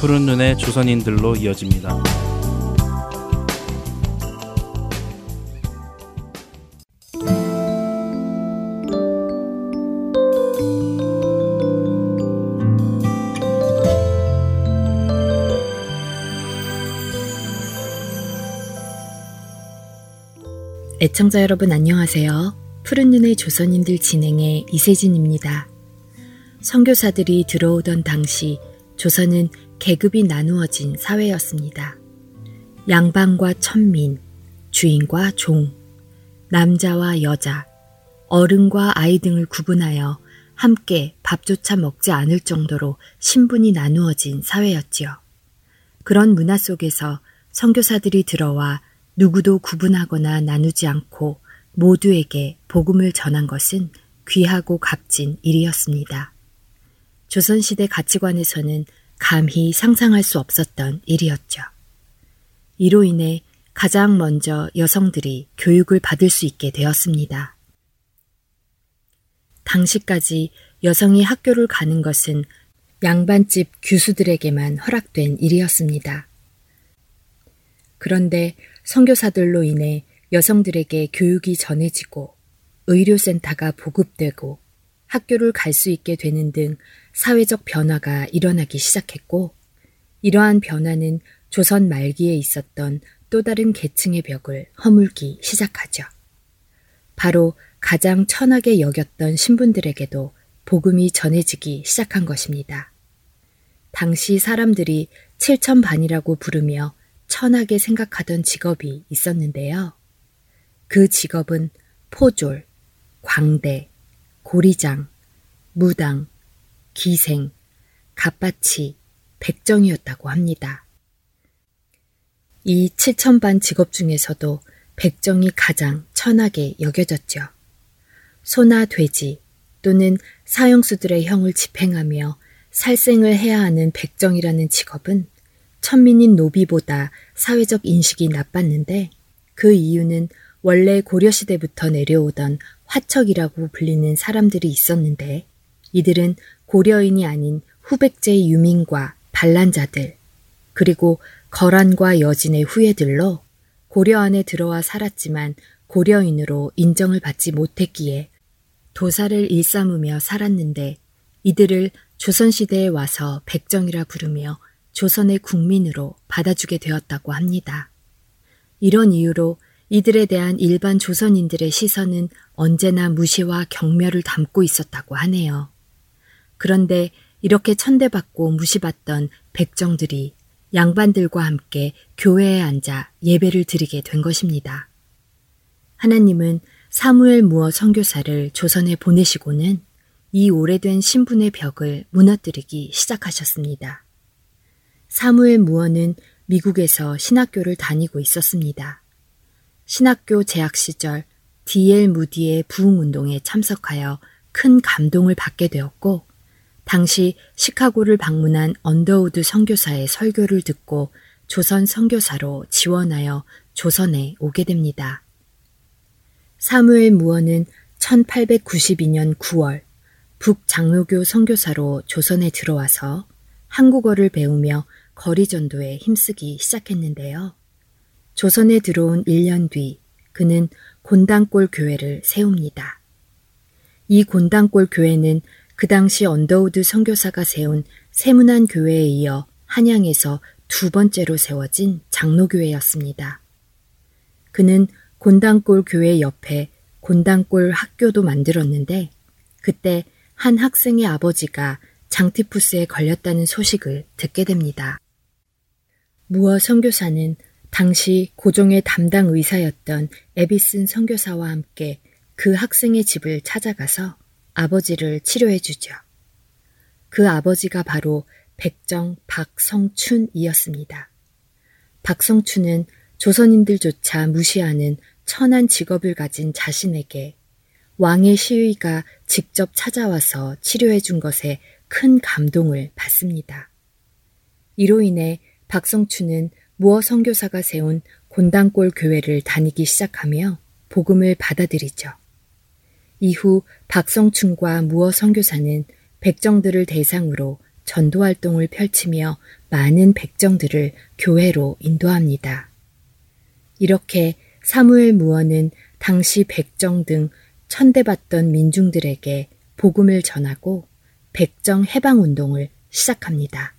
푸른 눈의 조선인들로 이어집니다. 애청자 여러분 안녕하세요. 푸른 눈의 조선인들 진행의 이세진입니다. 선교사들이 들어오던 당시 조선은 계급이 나누어진 사회였습니다. 양반과 천민, 주인과 종, 남자와 여자, 어른과 아이 등을 구분하여 함께 밥조차 먹지 않을 정도로 신분이 나누어진 사회였지요. 그런 문화 속에서 선교사들이 들어와 누구도 구분하거나 나누지 않고 모두에게 복음을 전한 것은 귀하고 값진 일이었습니다. 조선시대 가치관에서는 감히 상상할 수 없었던 일이었죠. 이로 인해 가장 먼저 여성들이 교육을 받을 수 있게 되었습니다. 당시까지 여성이 학교를 가는 것은 양반집 규수들에게만 허락된 일이었습니다. 그런데 선교사들로 인해 여성들에게 교육이 전해지고 의료센터가 보급되고 학교를 갈 수 있게 되는 등 사회적 변화가 일어나기 시작했고 이러한 변화는 조선 말기에 있었던 또 다른 계층의 벽을 허물기 시작하죠. 바로 가장 천하게 여겼던 신분들에게도 복음이 전해지기 시작한 것입니다. 당시 사람들이 칠천반이라고 부르며 천하게 생각하던 직업이 있었는데요. 그 직업은 포졸, 광대, 고리장, 무당, 기생, 갑바치, 백정이었다고 합니다. 이 칠천반 직업 중에서도 백정이 가장 천하게 여겨졌죠. 소나 돼지 또는 사형수들의 형을 집행하며 살생을 해야 하는 백정이라는 직업은 천민인 노비보다 사회적 인식이 나빴는데 그 이유는 원래 고려시대부터 내려오던 화척이라고 불리는 사람들이 있었는데 이들은 고려인이 아닌 후백제의 유민과 반란자들 그리고 거란과 여진의 후예들로 고려 안에 들어와 살았지만 고려인으로 인정을 받지 못했기에 도사를 일삼으며 살았는데 이들을 조선시대에 와서 백정이라 부르며 조선의 국민으로 받아주게 되었다고 합니다. 이런 이유로 이들에 대한 일반 조선인들의 시선은 언제나 무시와 경멸을 담고 있었다고 하네요. 그런데 이렇게 천대받고 무시받던 백정들이 양반들과 함께 교회에 앉아 예배를 드리게 된 것입니다. 하나님은 사무엘 무어 선교사를 조선에 보내시고는 이 오래된 신분의 벽을 무너뜨리기 시작하셨습니다. 사무엘 무어는 미국에서 신학교를 다니고 있었습니다. 신학교 재학 시절 D.L. 무디의 부흥운동에 참석하여 큰 감동을 받게 되었고, 당시 시카고를 방문한 언더우드 선교사의 설교를 듣고 조선 선교사로 지원하여 조선에 오게 됩니다. 사무엘 무어는 1892년 9월 북장로교 선교사로 조선에 들어와서 한국어를 배우며 거리 전도에 힘쓰기 시작했는데요. 조선에 들어온 1년 뒤 그는 곤당골 교회를 세웁니다. 이 곤당골 교회는 그 당시 언더우드 선교사가 세운 세문안 교회에 이어 한양에서 두 번째로 세워진 장로교회였습니다. 그는 곤당골 교회 옆에 곤당골 학교도 만들었는데 그때 한 학생의 아버지가 장티푸스에 걸렸다는 소식을 듣게 됩니다. 무어 선교사는 당시 고종의 담당 의사였던 에비슨 선교사와 함께 그 학생의 집을 찾아가서 아버지를 치료해 주죠. 그 아버지가 바로 백정 박성춘이었습니다. 박성춘은 조선인들조차 무시하는 천한 직업을 가진 자신에게 왕의 시위가 직접 찾아와서 치료해 준 것에 큰 감동을 받습니다. 이로 인해 박성춘은 무어 선교사가 세운 곤당골 교회를 다니기 시작하며 복음을 받아들이죠. 이후 박성춘과 무어 선교사는 백정들을 대상으로 전도 활동을 펼치며 많은 백정들을 교회로 인도합니다. 이렇게 사무엘 무어는 당시 백정 등 천대받던 민중들에게 복음을 전하고 백정 해방 운동을 시작합니다.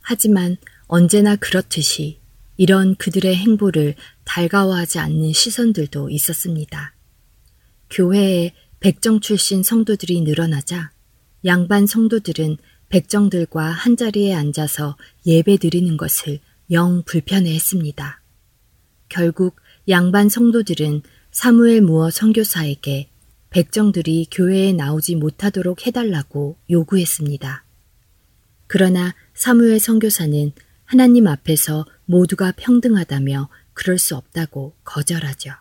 하지만 언제나 그렇듯이 이런 그들의 행보를 달가워하지 않는 시선들도 있었습니다. 교회에 백정 출신 성도들이 늘어나자 양반 성도들은 백정들과 한자리에 앉아서 예배 드리는 것을 영 불편해 했습니다. 결국 양반 성도들은 사무엘 무어 선교사에게 백정들이 교회에 나오지 못하도록 해달라고 요구했습니다. 그러나 사무엘 선교사는 하나님 앞에서 모두가 평등하다며 그럴 수 없다고 거절하죠.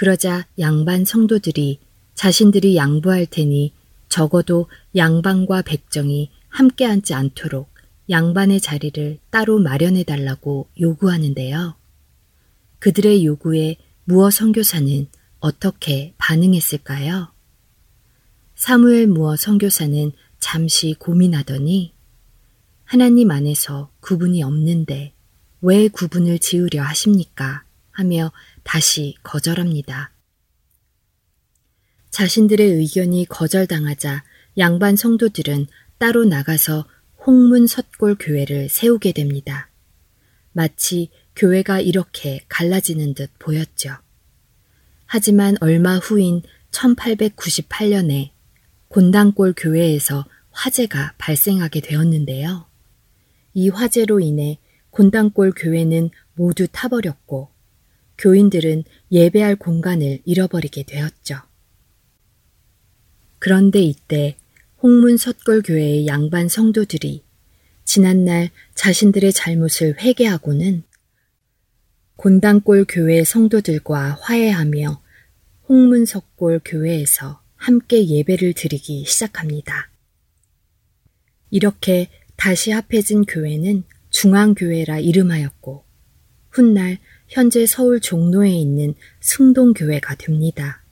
그러자 양반 성도들이 자신들이 양보할 테니 적어도 양반과 백정이 함께 앉지 않도록 양반의 자리를 따로 마련해 달라고 요구하는데요. 그들의 요구에 무어 선교사는 어떻게 반응했을까요? 사무엘 무어 선교사는 잠시 고민하더니 하나님 안에서 구분이 없는데 왜 구분을 지으려 하십니까? 하며 다시 거절합니다. 자신들의 의견이 거절당하자 양반 성도들은 따로 나가서 홍문 섰골 교회를 세우게 됩니다. 마치 교회가 이렇게 갈라지는 듯 보였죠. 하지만 얼마 후인 1898년에 곤당골 교회에서 화재가 발생하게 되었는데요. 이 화재로 인해 곤당골 교회는 모두 타버렸고 교인들은 예배할 공간을 잃어버리게 되었죠. 그런데 이때 홍문 섰골교회의 양반 성도들이 지난날 자신들의 잘못을 회개하고는 곤당골 교회 성도들과 화해하며 홍문석골 교회에서 함께 예배를 드리기 시작합니다. 이렇게 다시 합해진 교회는 중앙교회라 이름하였고 훗날 현재 서울 종로에 있는 승동교회가 됩니다.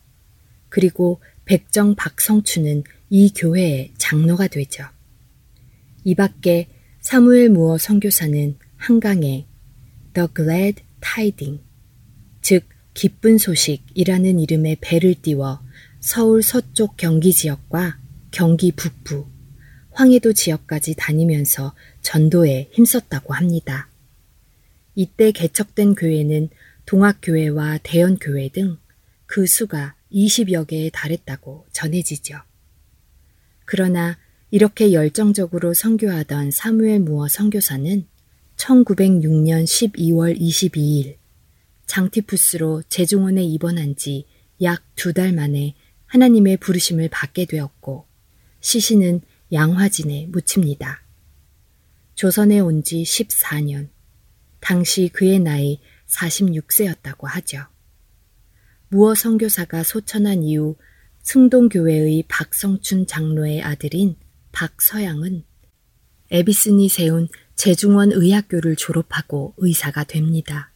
그리고 백정 박성춘은 이 교회의 장로가 되죠. 이 밖에 사무엘 무어 선교사는 한강에 The Glad Tiding, 즉 기쁜 소식이라는 이름의 배를 띄워 서울 서쪽 경기 지역과 경기 북부, 황해도 지역까지 다니면서 전도에 힘썼다고 합니다. 이때 개척된 교회는 동학교회와 대연교회 등 그 수가 20여 개에 달했다고 전해지죠. 그러나 이렇게 열정적으로 선교하던 사무엘 무어 선교사는 1906년 12월 22일 장티푸스로 제중원에 입원한 지 약 두 달 만에 하나님의 부르심을 받게 되었고 시신은 양화진에 묻힙니다. 조선에 온 지 14년, 당시 그의 나이 46세였다고 하죠. 무어 선교사가 소천한 이후 승동교회의 박성춘 장로의 아들인 박서양은 에비슨이 세운 제중원 의학교를 졸업하고 의사가 됩니다.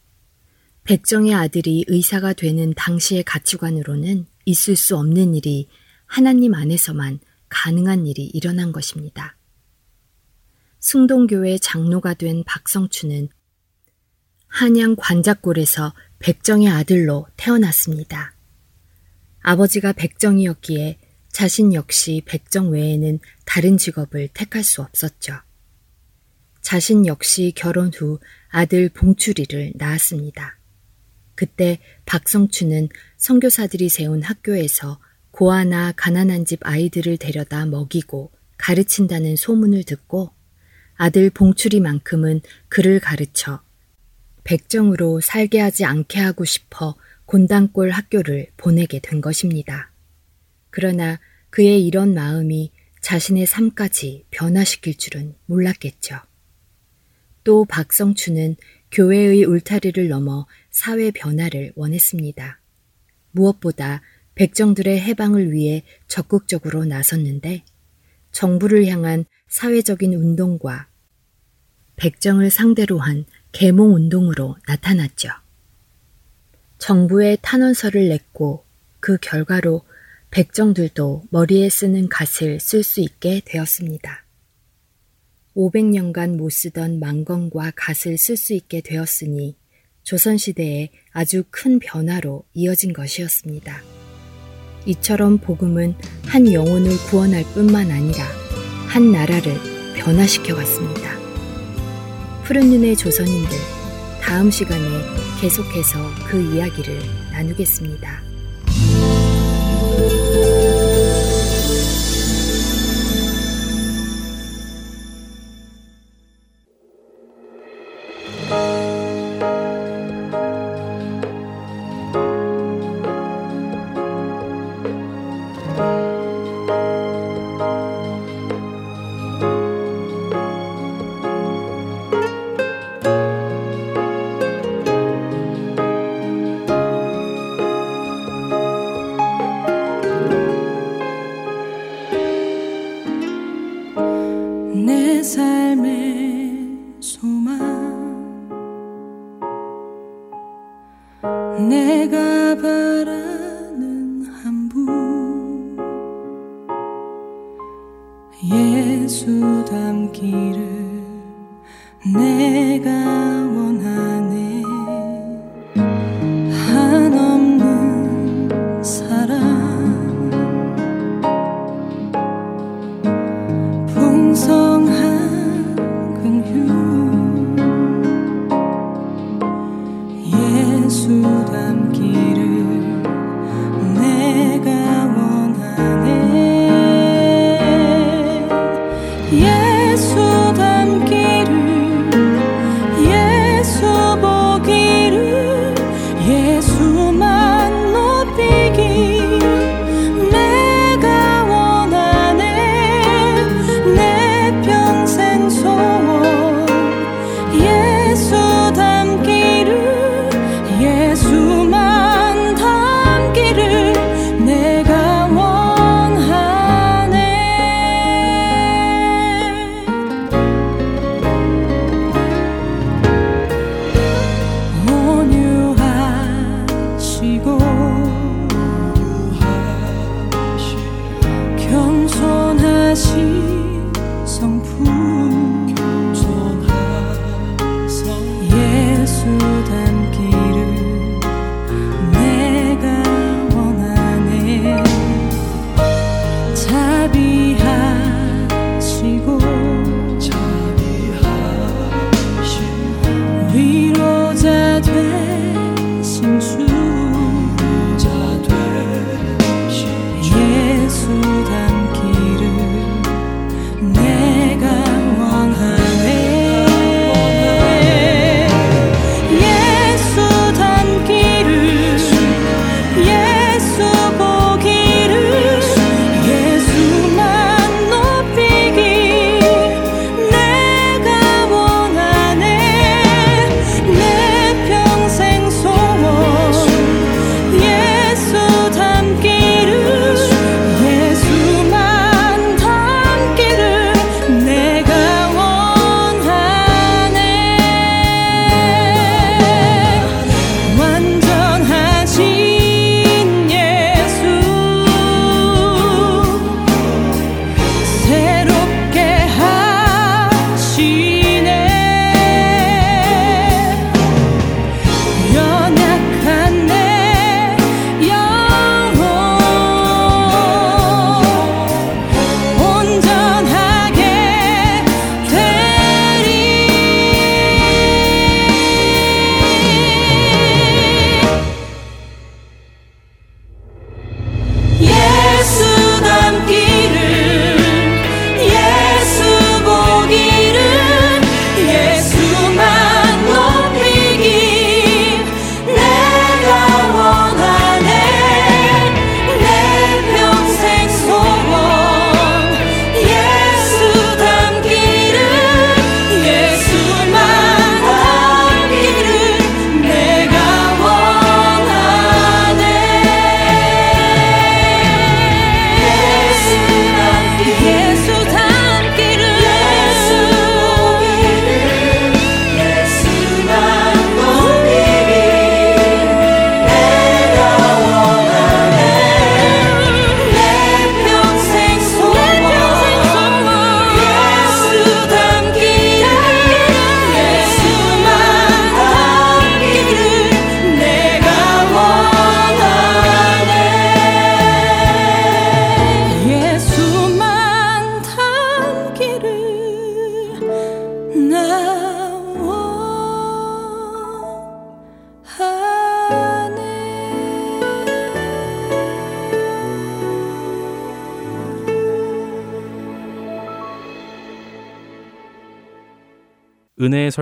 백정의 아들이 의사가 되는 당시의 가치관으로는 있을 수 없는 일이 하나님 안에서만 가능한 일이 일어난 것입니다. 승동교회 장로가 된 박성춘은 한양 관작골에서 백정의 아들로 태어났습니다. 아버지가 백정이었기에 자신 역시 백정 외에는 다른 직업을 택할 수 없었죠. 자신 역시 결혼 후 아들 봉추리를 낳았습니다. 그때 박성춘은 선교사들이 세운 학교에서 고아나 가난한 집 아이들을 데려다 먹이고 가르친다는 소문을 듣고 아들 봉추리만큼은 그를 가르쳐 백정으로 살게 하지 않게 하고 싶어 곤당골 학교를 보내게 된 것입니다. 그러나 그의 이런 마음이 자신의 삶까지 변화시킬 줄은 몰랐겠죠. 또 박성춘은 교회의 울타리를 넘어 사회 변화를 원했습니다. 무엇보다 백정들의 해방을 위해 적극적으로 나섰는데 정부를 향한 사회적인 운동과 백정을 상대로 한 계몽 운동으로 나타났죠. 정부에 탄원서를 냈고 그 결과로 백정들도 머리에 쓰는 갓을 쓸 수 있게 되었습니다. 500년간 못 쓰던 망건과 갓을 쓸 수 있게 되었으니 조선시대에 아주 큰 변화로 이어진 것이었습니다. 이처럼 복음은 한 영혼을 구원할 뿐만 아니라 한 나라를 변화시켜 갔습니다. 푸른 눈의 조선인들, 다음 시간에 계속해서 그 이야기를 나누겠습니다.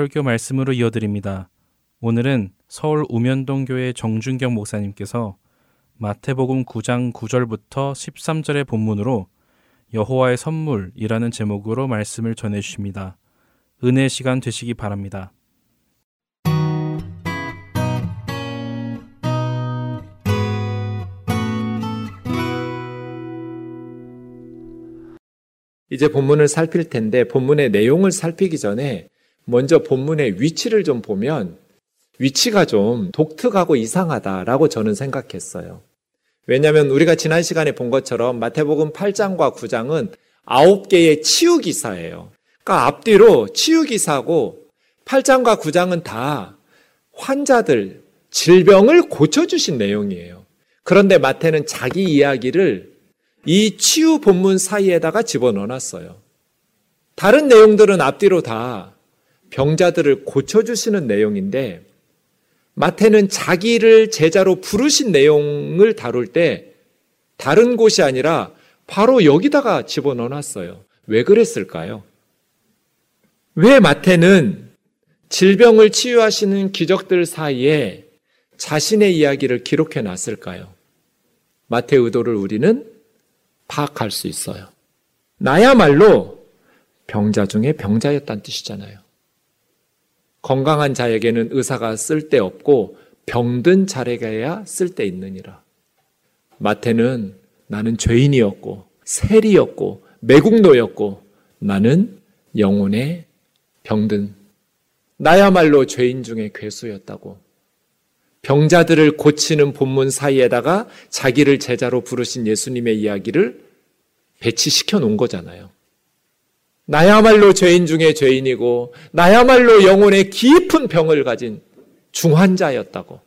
설교 말씀으로 이어드립니다. 오늘은 서울 우면동 교회 정준경 목사님께서 마태복음 9장 9절부터 13절의 본문으로 여호와의 선물이라는 제목으로 말씀을 전해 주십니다. 은혜 시간 되시기 바랍니다. 이제 본문을 살필 텐데 본문의 내용을 살피기 전에 먼저 본문의 위치를 좀 보면 위치가 좀 독특하고 이상하다라고 저는 생각했어요. 왜냐하면 우리가 지난 시간에 본 것처럼 마태복음 8장과 9장은 9개의 치유 기사예요. 그러니까 앞뒤로 치유 기사고 8장과 9장은 다 환자들 질병을 고쳐 주신 내용이에요. 그런데 마태는 자기 이야기를 이 치유 본문 사이에다가 집어넣어 놨어요. 다른 내용들은 앞뒤로 다 병자들을 고쳐주시는 내용인데 마태는 자기를 제자로 부르신 내용을 다룰 때 다른 곳이 아니라 바로 여기다가 집어넣어 놨어요. 왜 그랬을까요? 왜 마태는 질병을 치유하시는 기적들 사이에 자신의 이야기를 기록해 놨을까요? 마태 의도를 우리는 파악할 수 있어요. 나야말로 병자 중에 병자였다는 뜻이잖아요. 건강한 자에게는 의사가 쓸데없고 병든 자에게야 쓸데 있느니라. 마태는 나는 죄인이었고 세리였고 매국노였고 나는 영혼의 병든 나야말로 죄인 중에 괴수였다고 병자들을 고치는 본문 사이에다가 자기를 제자로 부르신 예수님의 이야기를 배치시켜 놓은 거잖아요. 나야말로 죄인 중에 죄인이고 나야말로 영혼의 깊은 병을 가진 중환자였다고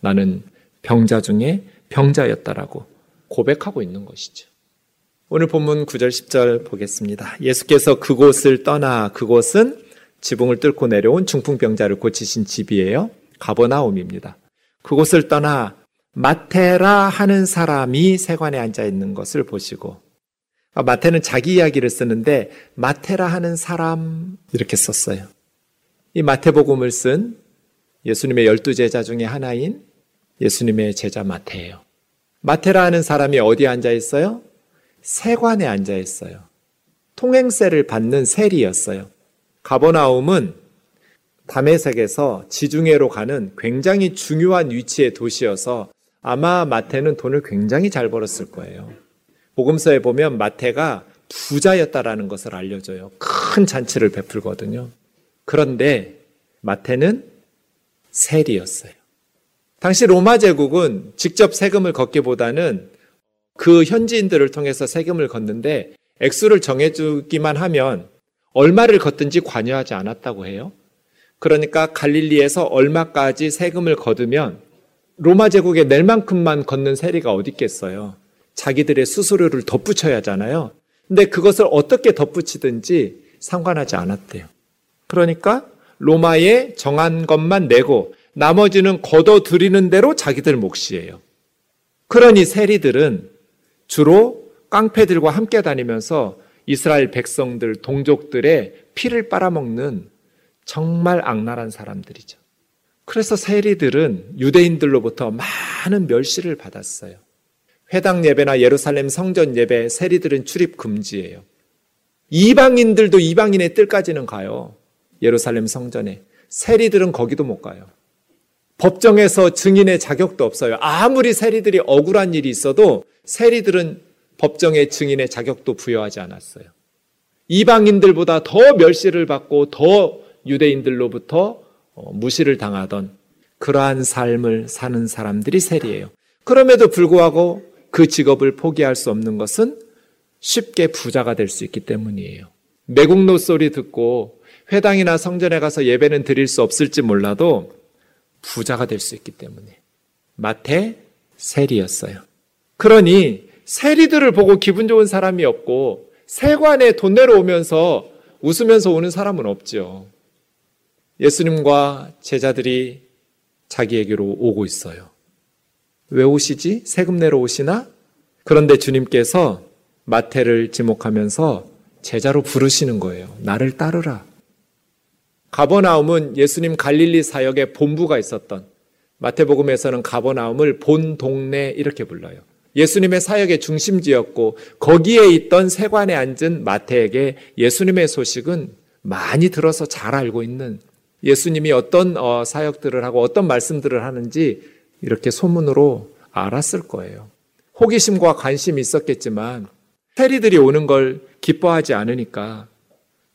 나는 병자 중에 병자였다라고 고백하고 있는 것이죠. 오늘 본문 9절 10절 보겠습니다. 예수께서 그곳을 떠나 그곳은 지붕을 뚫고 내려온 중풍병자를 고치신 집이에요. 가버나움입니다. 그곳을 떠나 마테라 하는 사람이 세관에 앉아 있는 것을 보시고 아, 마태는 자기 이야기를 쓰는데 마테라 하는 사람 이렇게 썼어요. 이 마태복음을 쓴 예수님의 열두 제자 중에 하나인 예수님의 제자 마태예요. 마테라 하는 사람이 어디에 앉아 있어요? 세관에 앉아 있어요. 통행세를 받는 세리였어요. 가버나움은 담에색에서 지중해로 가는 굉장히 중요한 위치의 도시여서 아마 마태는 돈을 굉장히 잘 벌었을 거예요. 복음서에 보면 마태가 부자였다라는 것을 알려줘요. 큰 잔치를 베풀거든요. 그런데 마태는 세리였어요. 당시 로마 제국은 직접 세금을 걷기보다는 그 현지인들을 통해서 세금을 걷는데 액수를 정해주기만 하면 얼마를 걷든지 관여하지 않았다고 해요. 그러니까 갈릴리에서 얼마까지 세금을 거두면 로마 제국에 낼 만큼만 걷는 세리가 어디 있겠어요. 자기들의 수수료를 덧붙여야 하잖아요. 근데 그것을 어떻게 덧붙이든지 상관하지 않았대요. 그러니까 로마에 정한 것만 내고 나머지는 걷어 들이는 대로 자기들 몫이에요. 그러니 세리들은 주로 깡패들과 함께 다니면서 이스라엘 백성들, 동족들의 피를 빨아먹는 정말 악랄한 사람들이죠. 그래서 세리들은 유대인들로부터 많은 멸시를 받았어요. 회당 예배나 예루살렘 성전 예배 세리들은 출입 금지예요. 이방인들도 이방인의 뜰까지는 가요. 예루살렘 성전에. 세리들은 거기도 못 가요. 법정에서 증인의 자격도 없어요. 아무리 세리들이 억울한 일이 있어도 세리들은 법정의 증인의 자격도 부여하지 않았어요. 이방인들보다 더 멸시를 받고 더 유대인들로부터 어, 무시를 당하던 그러한 삶을 사는 사람들이 세리예요. 그럼에도 불구하고 그 직업을 포기할 수 없는 것은 쉽게 부자가 될 수 있기 때문이에요. 매국노 소리 듣고 회당이나 성전에 가서 예배는 드릴 수 없을지 몰라도 부자가 될 수 있기 때문에. 마태 세리였어요. 그러니 세리들을 보고 기분 좋은 사람이 없고 세관에 돈 내러 오면서 웃으면서 오는 사람은 없죠. 예수님과 제자들이 자기에게로 오고 있어요. 왜 오시지? 세금 내러 오시나? 그런데 주님께서 마태를 지목하면서 제자로 부르시는 거예요. 나를 따르라. 가버나움은 예수님 갈릴리 사역의 본부가 있었던 마태복음에서는 가버나움을 본 동네 이렇게 불러요. 예수님의 사역의 중심지였고 거기에 있던 세관에 앉은 마태에게 예수님의 소식은 많이 들어서 잘 알고 있는 예수님이 어떤 어, 사역들을 하고 어떤 말씀들을 하는지 이렇게 소문으로 알았을 거예요. 호기심과 관심이 있었겠지만 페리들이 오는 걸 기뻐하지 않으니까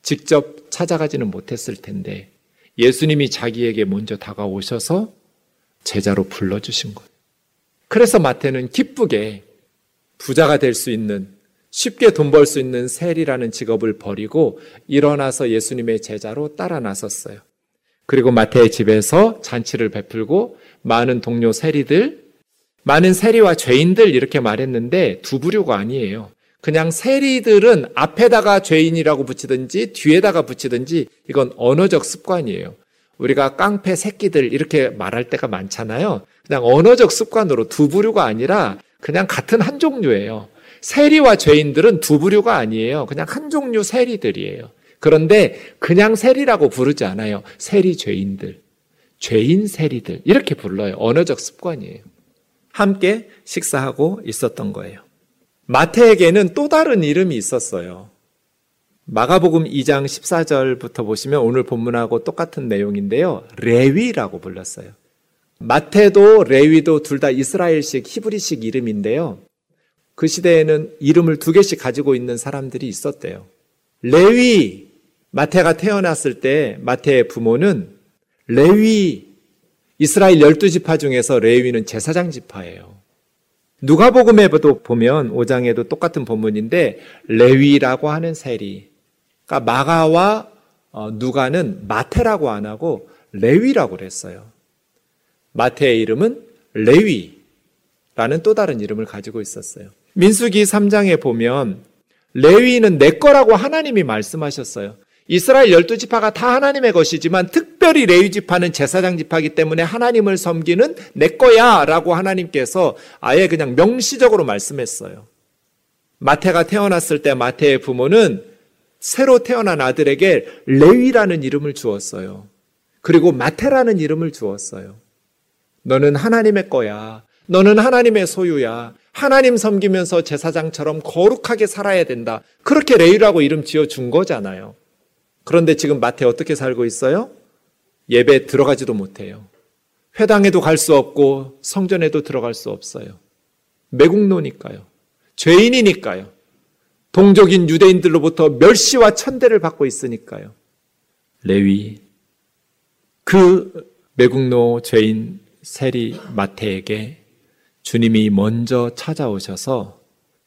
직접 찾아가지는 못했을 텐데 예수님이 자기에게 먼저 다가오셔서 제자로 불러주신 거예요. 그래서 마태는 기쁘게 부자가 될 수 있는 쉽게 돈 벌 수 있는 세리라는 직업을 버리고 일어나서 예수님의 제자로 따라 나섰어요. 그리고 마태의 집에서 잔치를 베풀고 많은 동료 세리들, 많은 세리와 죄인들 이렇게 말했는데 두 부류가 아니에요. 그냥 세리들은 앞에다가 죄인이라고 붙이든지 뒤에다가 붙이든지 이건 언어적 습관이에요. 우리가 깡패 새끼들 이렇게 말할 때가 많잖아요. 그냥 언어적 습관으로 두 부류가 아니라 그냥 같은 한 종류예요. 세리와 죄인들은 두 부류가 아니에요. 그냥 한 종류 세리들이에요. 그런데 그냥 세리라고 부르지 않아요. 세리 죄인들, 죄인 세리들 이렇게 불러요. 언어적 습관이에요. 함께 식사하고 있었던 거예요. 마태에게는 또 다른 이름이 있었어요. 마가복음 2장 14절부터 보시면 오늘 본문하고 똑같은 내용인데요. 레위라고 불렀어요. 마태도 레위도 둘 다 이스라엘식 히브리식 이름인데요. 그 시대에는 이름을 두 개씩 가지고 있는 사람들이 있었대요. 레위 마태가 태어났을 때 마태의 부모는 레위 이스라엘 열두 지파 중에서 레위는 제사장 지파예요. 누가복음에도 보면 5장에도 똑같은 본문인데 레위라고 하는 세리 그러니까 마가와 어, 누가는 마태라고 안 하고 레위라고 그랬어요. 마태의 이름은 레위라는 또 다른 이름을 가지고 있었어요. 민수기 3장에 보면 레위는 내 거라고 하나님이 말씀하셨어요. 이스라엘 열두 지파가 다 하나님의 것이지만 특별히 레위 지파는 제사장 지파이기 때문에 하나님을 섬기는 내 거야라고 하나님께서 아예 그냥 명시적으로 말씀했어요. 마태가 태어났을 때 마태의 부모는 새로 태어난 아들에게 레위라는 이름을 주었어요. 그리고 마태라는 이름을 주었어요. 너는 하나님의 거야. 너는 하나님의 소유야. 하나님 섬기면서 제사장처럼 거룩하게 살아야 된다. 그렇게 레위라고 이름 지어 준 거잖아요. 그런데 지금 마태 어떻게 살고 있어요? 예배 들어가지도 못해요. 회당에도 갈 수 없고 성전에도 들어갈 수 없어요. 매국노니까요. 죄인이니까요. 동족인 유대인들로부터 멸시와 천대를 받고 있으니까요. 레위 그 매국노 죄인 세리 마태에게 주님이 먼저 찾아오셔서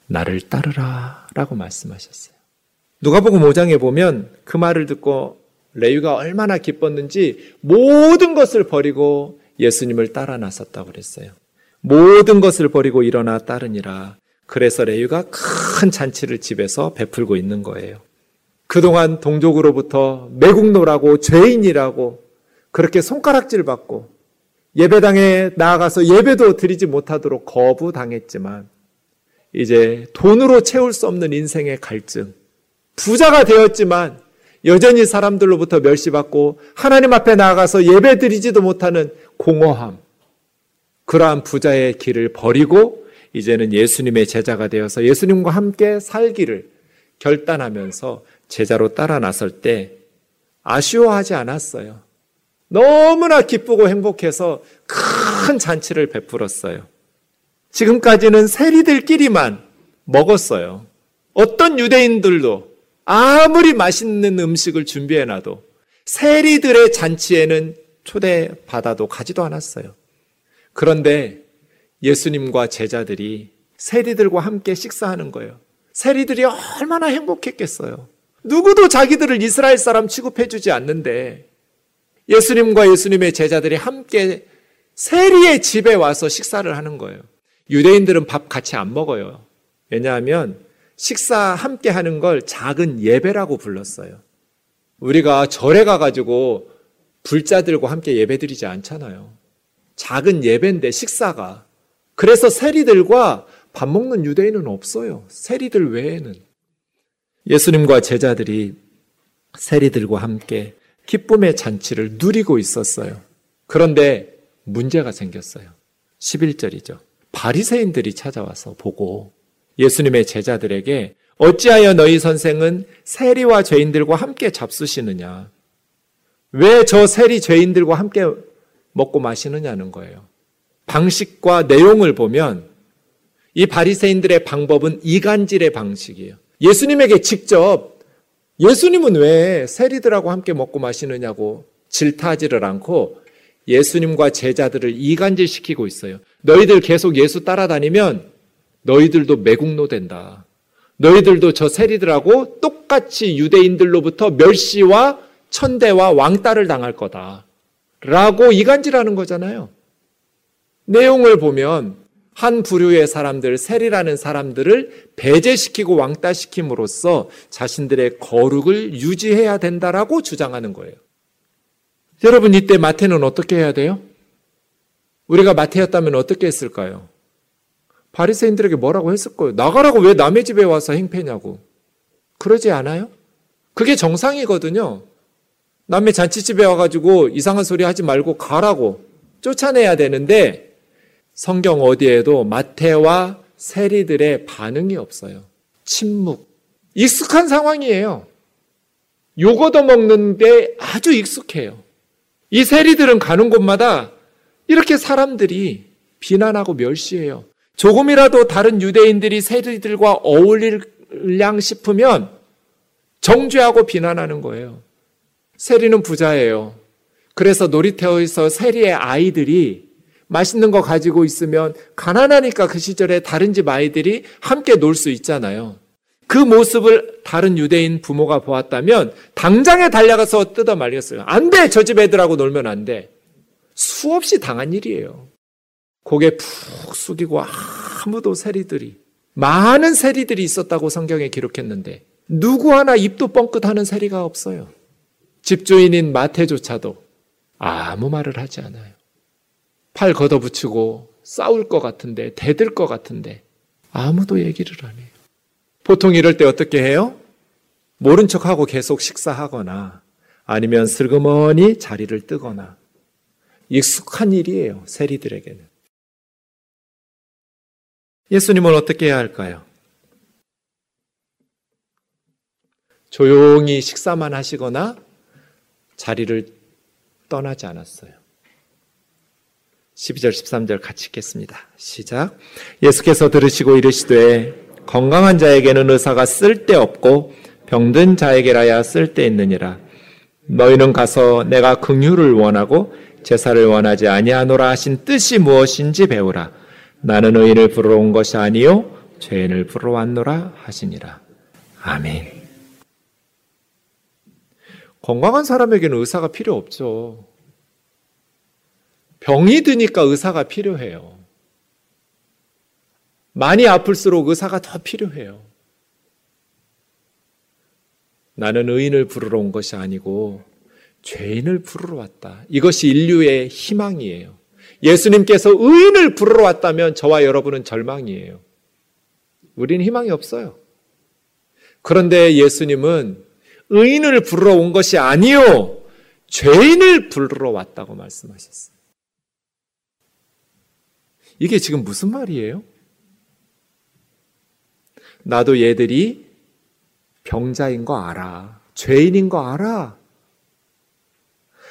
나를 따르라 라고 말씀하셨어요. 누가복음 5장에 보면 그 말을 듣고 레위가 얼마나 기뻤는지 모든 것을 버리고 예수님을 따라 나섰다고 그랬어요. 모든 것을 버리고 일어나 따르니라. 그래서 레위가 큰 잔치를 집에서 베풀고 있는 거예요. 그동안 동족으로부터 매국노라고 죄인이라고 그렇게 손가락질 받고 예배당에 나아가서 예배도 드리지 못하도록 거부당했지만 이제 돈으로 채울 수 없는 인생의 갈증, 부자가 되었지만 여전히 사람들로부터 멸시받고 하나님 앞에 나아가서 예배 드리지도 못하는 공허함, 그러한 부자의 길을 버리고 이제는 예수님의 제자가 되어서 예수님과 함께 살기를 결단하면서 제자로 따라 나설 때 아쉬워하지 않았어요. 너무나 기쁘고 행복해서 큰 잔치를 베풀었어요. 지금까지는 세리들끼리만 먹었어요. 어떤 유대인들도 아무리 맛있는 음식을 준비해놔도 세리들의 잔치에는 초대받아도 가지도 않았어요. 그런데 예수님과 제자들이 세리들과 함께 식사하는 거예요. 세리들이 얼마나 행복했겠어요. 누구도 자기들을 이스라엘 사람 취급해주지 않는데 예수님과 예수님의 제자들이 함께 세리의 집에 와서 식사를 하는 거예요. 유대인들은 밥 같이 안 먹어요. 왜냐하면 식사 함께 하는 걸 작은 예배라고 불렀어요. 우리가 절에 가가지고 불자들과 함께 예배 드리지 않잖아요. 작은 예배인데 식사가. 그래서 세리들과 밥 먹는 유대인은 없어요. 세리들 외에는. 예수님과 제자들이 세리들과 함께 기쁨의 잔치를 누리고 있었어요. 그런데 문제가 생겼어요. 11절이죠. 바리새인들이 찾아와서 보고 예수님의 제자들에게 어찌하여 너희 선생은 세리와 죄인들과 함께 잡수시느냐? 왜 저 세리 죄인들과 함께 먹고 마시느냐는 거예요. 방식과 내용을 보면 이 바리새인들의 방법은 이간질의 방식이에요. 예수님에게 직접 예수님은 왜 세리들하고 함께 먹고 마시느냐고 질타하지를 않고 예수님과 제자들을 이간질시키고 있어요. 너희들 계속 예수 따라다니면 너희들도 매국노 된다. 너희들도 저 세리들하고 똑같이 유대인들로부터 멸시와 천대와 왕따를 당할 거다. 라고 이간질하는 거잖아요. 내용을 보면 한 부류의 사람들, 세리라는 사람들을 배제시키고 왕따시킴으로써 자신들의 거룩을 유지해야 된다라고 주장하는 거예요. 여러분, 이때 마태는 어떻게 해야 돼요? 우리가 마태였다면 어떻게 했을까요? 바리새인들에게 뭐라고 했을 거예요? 나가라고 왜 남의 집에 와서 행패냐고. 그러지 않아요? 그게 정상이거든요. 남의 잔치집에 와가지고 이상한 소리 하지 말고 가라고 쫓아내야 되는데 성경 어디에도 마태와 세리들의 반응이 없어요. 침묵. 익숙한 상황이에요. 요거도 먹는데 아주 익숙해요. 이 세리들은 가는 곳마다 이렇게 사람들이 비난하고 멸시해요. 조금이라도 다른 유대인들이 세리들과 어울릴량 싶으면 정죄하고 비난하는 거예요. 세리는 부자예요. 그래서 놀이터에서 세리의 아이들이 맛있는 거 가지고 있으면 가난하니까 그 시절에 다른 집 아이들이 함께 놀 수 있잖아요. 그 모습을 다른 유대인 부모가 보았다면 당장에 달려가서 뜯어 말렸어요. 안 돼! 저 집 애들하고 놀면 안 돼. 수없이 당한 일이에요. 고개 푹 숙이고 아무도 세리들이 많은 세리들이 있었다고 성경에 기록했는데 누구 하나 입도 뻥끗하는 세리가 없어요. 집주인인 마태조차도 아무 말을 하지 않아요. 팔 걷어붙이고 싸울 것 같은데 대들 것 같은데 아무도 얘기를 안 해요. 보통 이럴 때 어떻게 해요? 모른 척하고 계속 식사하거나 아니면 슬그머니 자리를 뜨거나 익숙한 일이에요. 세리들에게는. 예수님은 어떻게 해야 할까요? 조용히 식사만 하시거나 자리를 떠나지 않았어요. 12절, 13절 같이 읽겠습니다. 시작. 예수께서 들으시고 이르시되 건강한 자에게는 의사가 쓸데없고 병든 자에게라야 쓸데있느니라. 너희는 가서 내가 긍휼을 원하고 제사를 원하지 아니하노라 하신 뜻이 무엇인지 배우라. 나는 의인을 부르러 온 것이 아니요 죄인을 부르러 왔노라 하시니라. 아멘. 건강한 사람에게는 의사가 필요 없죠. 병이 드니까 의사가 필요해요. 많이 아플수록 의사가 더 필요해요. 나는 의인을 부르러 온 것이 아니고 죄인을 부르러 왔다. 이것이 인류의 희망이에요. 예수님께서 의인을 부르러 왔다면 저와 여러분은 절망이에요. 우리는 희망이 없어요. 그런데 예수님은 의인을 부르러 온 것이 아니요. 죄인을 부르러 왔다고 말씀하셨어요. 이게 지금 무슨 말이에요? 나도 얘들이 병자인 거 알아. 죄인인 거 알아.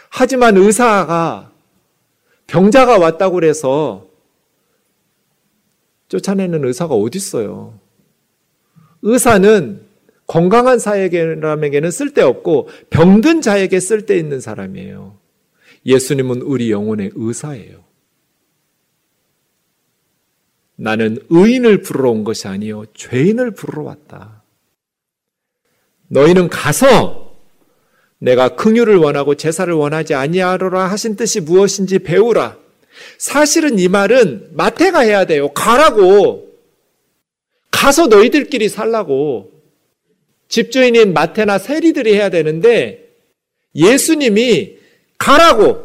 하지만 의사가 병자가 왔다고 그래서 쫓아내는 의사가 어디 있어요? 의사는 건강한 사람에게는 쓸데없고 병든 자에게 쓸데있는 사람이에요. 예수님은 우리 영혼의 의사예요. 나는 의인을 부르러 온 것이 아니요 죄인을 부르러 왔다. 너희는 가서 내가 긍휼을 원하고 제사를 원하지 아니하노라 하신 뜻이 무엇인지 배우라. 사실은 이 말은 마태가 해야 돼요. 가라고. 가서 너희들끼리 살라고. 집주인인 마태나 세리들이 해야 되는데 예수님이 가라고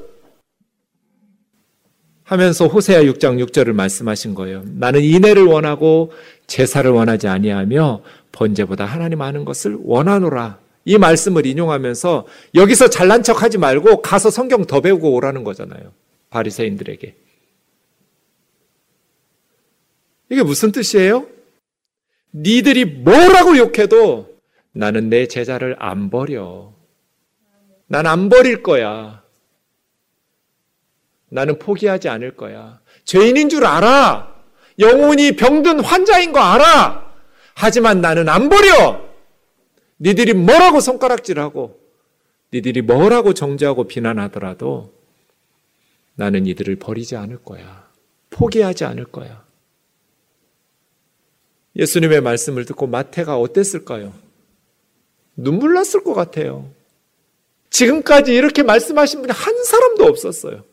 하면서 호세아 6장 6절을 말씀하신 거예요. 나는 인애를 원하고 제사를 원하지 아니하며 번제보다 하나님 아는 것을 원하노라. 이 말씀을 인용하면서 여기서 잘난 척 하지 말고 가서 성경 더 배우고 오라는 거잖아요. 바리새인들에게. 이게 무슨 뜻이에요? 니들이 뭐라고 욕해도 나는 내 제자를 안 버려. 난 안 버릴 거야. 나는 포기하지 않을 거야. 죄인인 줄 알아. 영혼이 병든 환자인 거 알아. 하지만 나는 안 버려. 니들이 뭐라고 손가락질하고 니들이 뭐라고 정죄하고 비난하더라도 나는 이들을 버리지 않을 거야. 포기하지 않을 거야. 예수님의 말씀을 듣고 마태가 어땠을까요? 눈물 났을 것 같아요. 지금까지 이렇게 말씀하신 분이 한 사람도 없었어요.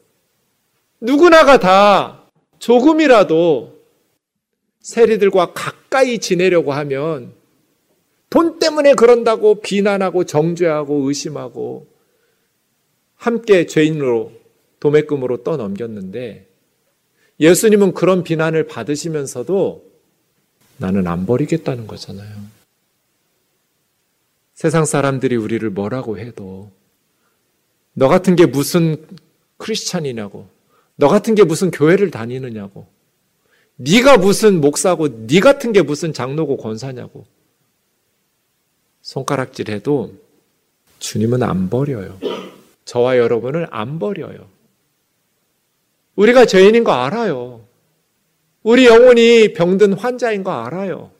누구나가 다 조금이라도 세리들과 가까이 지내려고 하면 돈 때문에 그런다고 비난하고 정죄하고 의심하고 함께 죄인으로 도매금으로 떠넘겼는데 예수님은 그런 비난을 받으시면서도 나는 안 버리겠다는 거잖아요. 세상 사람들이 우리를 뭐라고 해도 너 같은 게 무슨 크리스찬이냐고 너 같은 게 무슨 교회를 다니느냐고 네가 무슨 목사고 네 같은 게 무슨 장로고 권사냐고 손가락질해도 주님은 안 버려요. 저와 여러분을 안 버려요. 우리가 죄인인 거 알아요. 우리 영혼이 병든 환자인 거 알아요.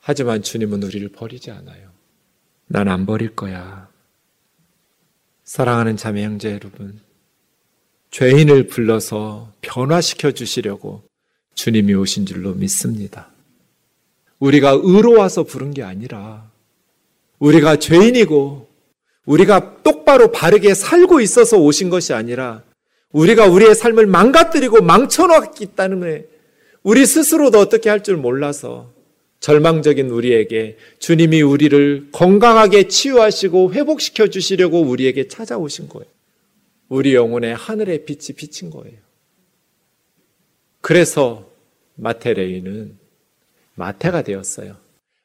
하지만 주님은 우리를 버리지 않아요. 난 안 버릴 거야. 사랑하는 자매 형제 여러분, 죄인을 불러서 변화시켜 주시려고 주님이 오신 줄로 믿습니다. 우리가 의로와서 부른 게 아니라 우리가 죄인이고 우리가 똑바로 바르게 살고 있어서 오신 것이 아니라 우리가 우리의 삶을 망가뜨리고 망쳐놨기 때문에 우리 스스로도 어떻게 할 줄 몰라서 절망적인 우리에게 주님이 우리를 건강하게 치유하시고 회복시켜 주시려고 우리에게 찾아오신 거예요. 우리 영혼에 하늘의 빛이 비친 거예요. 그래서 마테레이는 마태가 되었어요.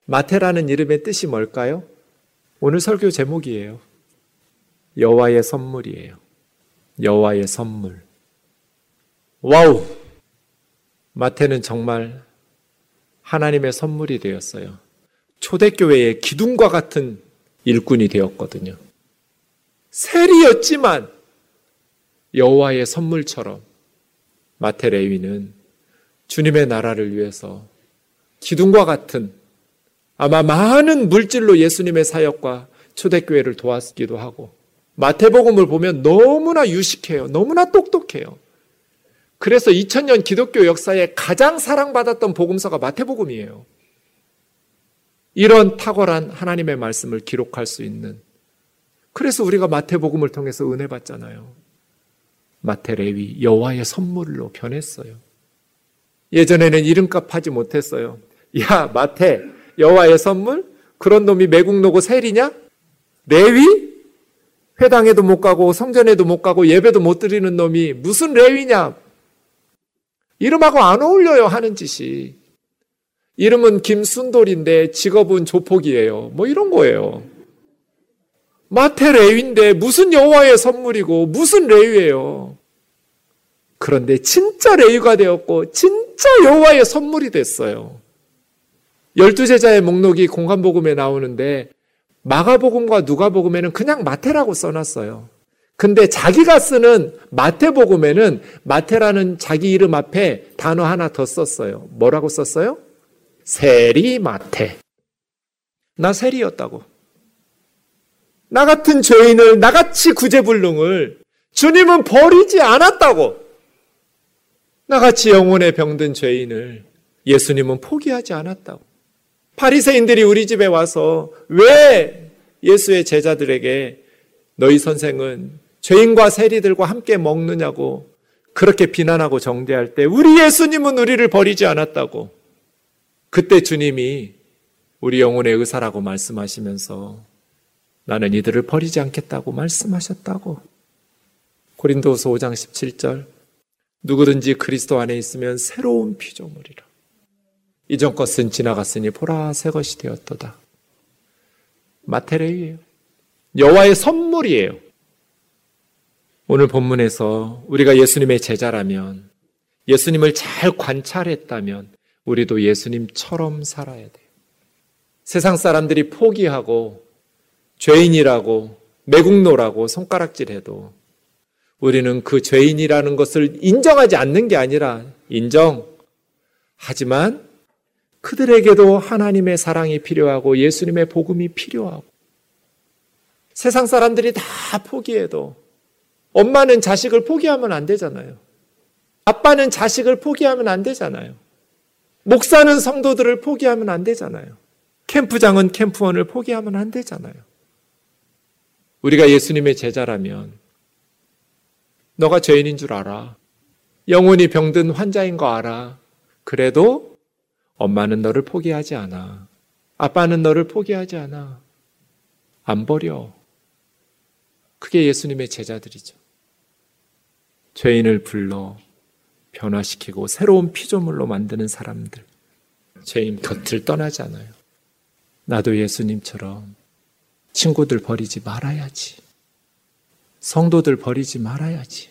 마테라는 이름의 뜻이 뭘까요? 오늘 설교 제목이에요. 여호와의 선물이에요. 여호와의 선물. 와우! 마태는 정말 하나님의 선물이 되었어요. 초대교회의 기둥과 같은 일꾼이 되었거든요. 세리였지만 여호와의 선물처럼 마태 레위는 주님의 나라를 위해서 기둥과 같은 아마 많은 물질로 예수님의 사역과 초대교회를 도왔기도 하고 마태복음을 보면 너무나 유식해요. 너무나 똑똑해요. 그래서 2000년 기독교 역사에 가장 사랑받았던 복음서가 마태복음이에요. 이런 탁월한 하나님의 말씀을 기록할 수 있는 그래서 우리가 마태복음을 통해서 은혜 받잖아요. 마태 레위 여호와의 선물로 변했어요. 예전에는 이름값 하지 못했어요. 야, 마태, 여호와의 선물? 그런 놈이 매국노고 세리냐? 레위? 회당에도 못 가고 성전에도 못 가고 예배도 못 드리는 놈이 무슨 레위냐? 이름하고 안 어울려요 하는 짓이. 이름은 김순돌인데 직업은 조폭이에요. 뭐 이런 거예요. 마태 레위인데 무슨 여호와의 선물이고 무슨 레위예요. 그런데 진짜 레위가 되었고 진짜 여호와의 선물이 됐어요. 열두 제자의 목록이 공간복음에 나오는데 마가복음과 누가복음에는 그냥 마태라고 써놨어요. 근데 자기가 쓰는 마태복음에는 마태라는 자기 이름 앞에 단어 하나 더 썼어요. 뭐라고 썼어요? 세리 마태. 나 세리였다고. 나 같은 죄인을 나같이 구제불능을 주님은 버리지 않았다고. 나같이 영혼에 병든 죄인을 예수님은 포기하지 않았다고. 파리새인들이 우리 집에 와서 왜 예수의 제자들에게 너희 선생은 죄인과 세리들과 함께 먹느냐고 그렇게 비난하고 정대할 때 우리 예수님은 우리를 버리지 않았다고. 그때 주님이 우리 영혼의 의사라고 말씀하시면서 나는 이들을 버리지 않겠다고 말씀하셨다고. 고린도서 5장 17절 누구든지 그리스도 안에 있으면 새로운 피조물이라. 이전 것은 지나갔으니 보라 새 것이 되었도다. 마테레이에요. 여호와의 선물이에요. 오늘 본문에서 우리가 예수님의 제자라면 예수님을 잘 관찰했다면 우리도 예수님처럼 살아야 돼요. 세상 사람들이 포기하고 죄인이라고 매국노라고 손가락질해도 우리는 그 죄인이라는 것을 인정하지 않는 게 아니라 인정. 하지만 그들에게도 하나님의 사랑이 필요하고 예수님의 복음이 필요하고 세상 사람들이 다 포기해도 엄마는 자식을 포기하면 안 되잖아요. 아빠는 자식을 포기하면 안 되잖아요. 목사는 성도들을 포기하면 안 되잖아요. 캠프장은 캠프원을 포기하면 안 되잖아요. 우리가 예수님의 제자라면 너가 죄인인 줄 알아. 영혼이 병든 환자인 거 알아. 그래도 엄마는 너를 포기하지 않아. 아빠는 너를 포기하지 않아. 안 버려. 그게 예수님의 제자들이죠. 죄인을 불러 변화시키고 새로운 피조물로 만드는 사람들. 죄인 곁을 떠나지 않아요. 나도 예수님처럼 친구들 버리지 말아야지. 성도들 버리지 말아야지.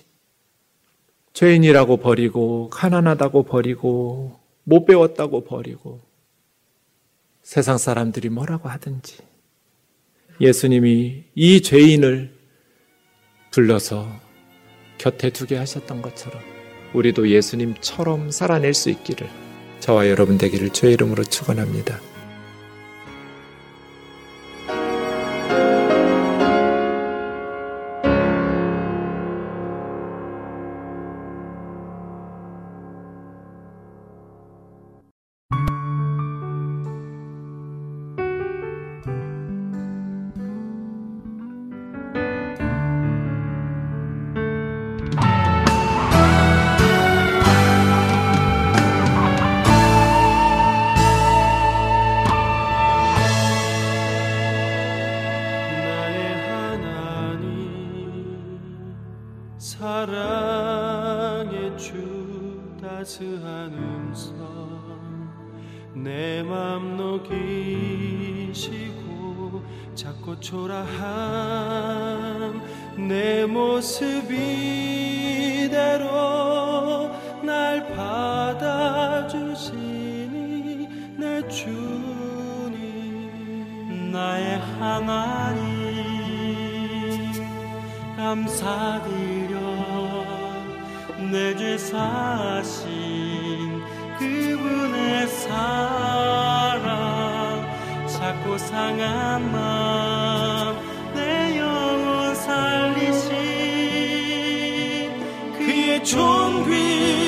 죄인이라고 버리고, 가난하다고 버리고, 못 배웠다고 버리고, 세상 사람들이 뭐라고 하든지, 예수님이 이 죄인을 불러서 곁에 두게 하셨던 것처럼, 우리도 예수님처럼 살아낼 수 있기를 저와 여러분 되기를 주의 이름으로 축원합니다. 상한 마음 내 영혼 살리신 그의 존귀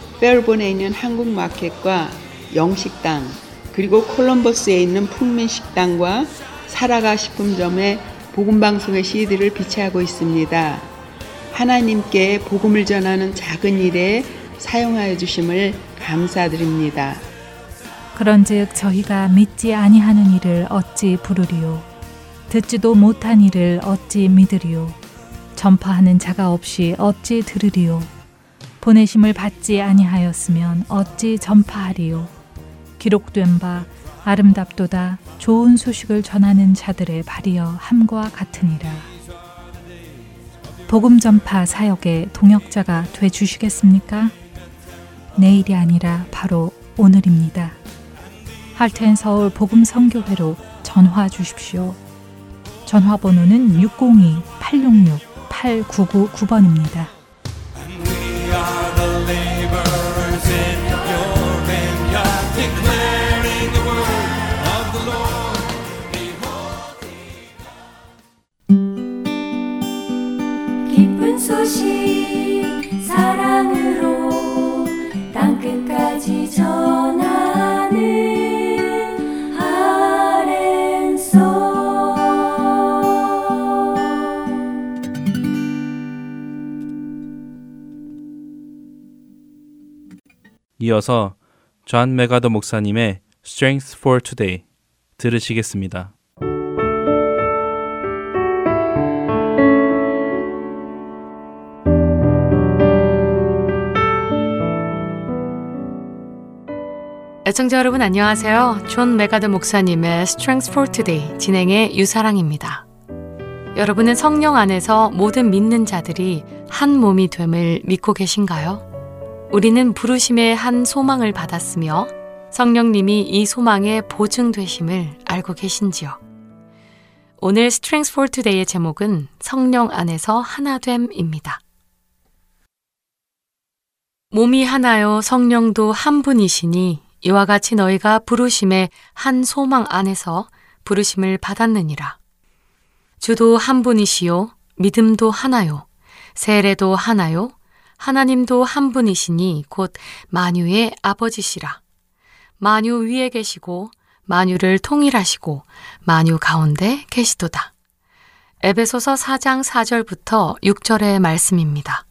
펠본에 있는 한국 마켓과 영식당 그리고 콜럼버스에 있는 풍민식당과 사라가 식품점에 복음방송의 CD를 비치하고 있습니다. 하나님께 복음을 전하는 작은 일에 사용하여 주심을 감사드립니다. 그런즉 저희가 믿지 아니하는 일을 어찌 부르리요 듣지도 못한 일을 어찌 믿으리요 전파하는 자가 없이 어찌 들으리요 보내심을 받지 아니하였으면 어찌 전파하리요 기록된 바 아름답도다 좋은 소식을 전하는 자들의 발이여 함과 같으니라 복음 전파 사역의 동역자가 돼 주시겠습니까? 내일이 아니라 바로 오늘입니다. 할텐 서울 복음 선교회로 전화 주십시오. 전화번호는 602-866-8999번입니다. 이어서 존 맥아더 목사님의 Strength for Today 들으시겠습니다. 애청자 여러분 안녕하세요. 존 맥아더 목사님의 Strength for Today 진행의 유사랑입니다. 여러분은 성령 안에서 모든 믿는 자들이 한 몸이 됨을 믿고 계신가요? 우리는 부르심의 한 소망을 받았으며 성령님이 이 소망의 보증되심을 알고 계신지요? 오늘 Strength for Today의 제목은 성령 안에서 하나됨입니다. 몸이 하나요 성령도 한 분이시니 이와 같이 너희가 부르심의 한 소망 안에서 부르심을 받았느니라. 주도 한 분이시요, 믿음도 하나요, 세례도 하나요, 하나님도 한 분이시니 곧 만유의 아버지시라. 만유 위에 계시고 만유를 통일하시고 만유 가운데 계시도다. 에베소서 4장 4절부터 6절의 말씀입니다.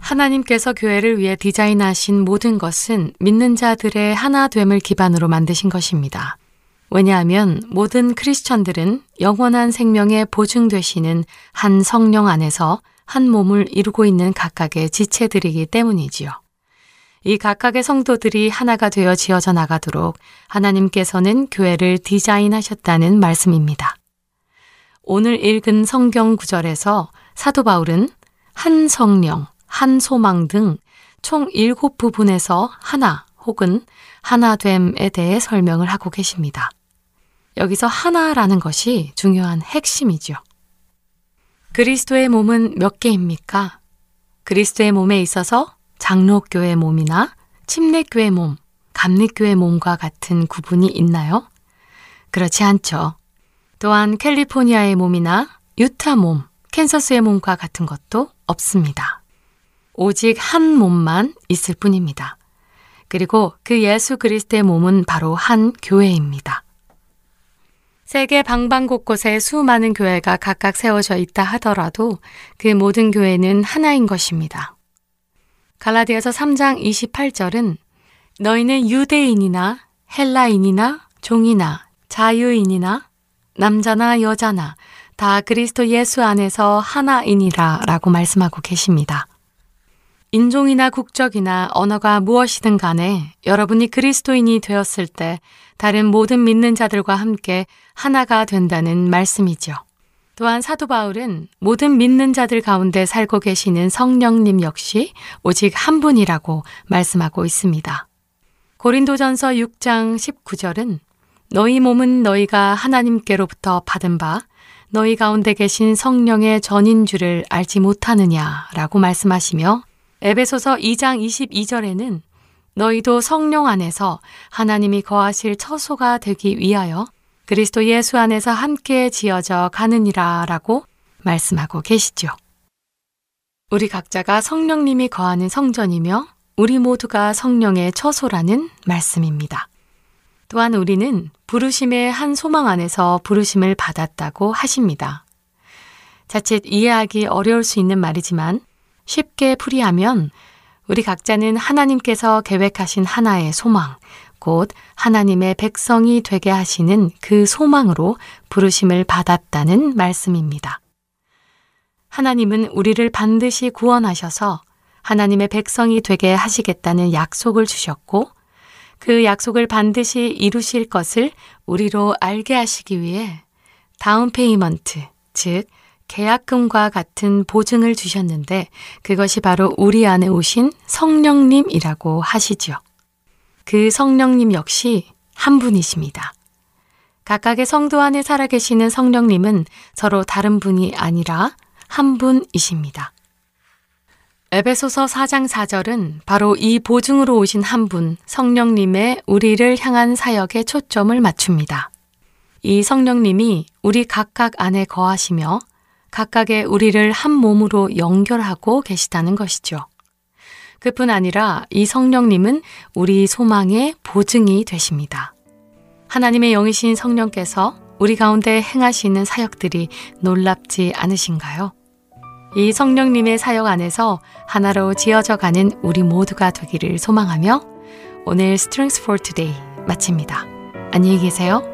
하나님께서 교회를 위해 디자인하신 모든 것은 믿는 자들의 하나됨을 기반으로 만드신 것입니다. 왜냐하면 모든 크리스천들은 영원한 생명에 보증되시는 한 성령 안에서 한 몸을 이루고 있는 각각의 지체들이기 때문이지요. 이 각각의 성도들이 하나가 되어 지어져 나가도록 하나님께서는 교회를 디자인하셨다는 말씀입니다. 오늘 읽은 성경 구절에서 사도 바울은 한 성령, 한 소망 등 총 일곱 부분에서 하나 혹은 하나됨에 대해 설명을 하고 계십니다. 여기서 하나라는 것이 중요한 핵심이죠. 그리스도의 몸은 몇 개입니까? 그리스도의 몸에 있어서 장로교의 몸이나 침례교의 몸, 감리교의 몸과 같은 구분이 있나요? 그렇지 않죠. 또한 캘리포니아의 몸이나 유타 몸, 캔서스의 몸과 같은 것도 없습니다. 오직 한 몸만 있을 뿐입니다. 그리고 그 예수 그리스도의 몸은 바로 한 교회입니다. 세계 방방 곳곳에 수많은 교회가 각각 세워져 있다 하더라도 그 모든 교회는 하나인 것입니다. 갈라디아서 3장 28절은 너희는 유대인이나 헬라인이나 종이나 자유인이나 남자나 여자나 다 그리스도 예수 안에서 하나이니라 라고 말씀하고 계십니다. 인종이나 국적이나 언어가 무엇이든 간에 여러분이 그리스도인이 되었을 때 다른 모든 믿는 자들과 함께 하나가 된다는 말씀이죠. 또한 사도 바울은 모든 믿는 자들 가운데 살고 계시는 성령님 역시 오직 한 분이라고 말씀하고 있습니다. 고린도전서 6장 19절은 너희 몸은 너희가 하나님께로부터 받은 바 너희 가운데 계신 성령의 전인 줄을 알지 못하느냐라고 말씀하시며 에베소서 2장 22절에는 너희도 성령 안에서 하나님이 거하실 처소가 되기 위하여 그리스도 예수 안에서 함께 지어져 가느니라 라고 말씀하고 계시죠. 우리 각자가 성령님이 거하는 성전이며 우리 모두가 성령의 처소라는 말씀입니다. 또한 우리는 부르심의 한 소망 안에서 부르심을 받았다고 하십니다. 자칫 이해하기 어려울 수 있는 말이지만 쉽게 풀이하면 우리 각자는 하나님께서 계획하신 하나의 소망, 곧 하나님의 백성이 되게 하시는 그 소망으로 부르심을 받았다는 말씀입니다. 하나님은 우리를 반드시 구원하셔서 하나님의 백성이 되게 하시겠다는 약속을 주셨고 그 약속을 반드시 이루실 것을 우리로 알게 하시기 위해 down payment, 즉 계약금과 같은 보증을 주셨는데 그것이 바로 우리 안에 오신 성령님이라고 하시지요. 그 성령님 역시 한 분이십니다. 각각의 성도 안에 살아계시는 성령님은 서로 다른 분이 아니라 한 분이십니다. 에베소서 4장 4절은 바로 이 보증으로 오신 한 분, 성령님의 우리를 향한 사역에 초점을 맞춥니다. 이 성령님이 우리 각각 안에 거하시며 각각의 우리를 한 몸으로 연결하고 계시다는 것이죠. 그뿐 아니라 이 성령님은 우리 소망의 보증이 되십니다. 하나님의 영이신 성령께서 우리 가운데 행하시는 사역들이 놀랍지 않으신가요? 이 성령님의 사역 안에서 하나로 지어져 가는 우리 모두가 되기를 소망하며 오늘 Strength for Today 마칩니다. 안녕히 계세요.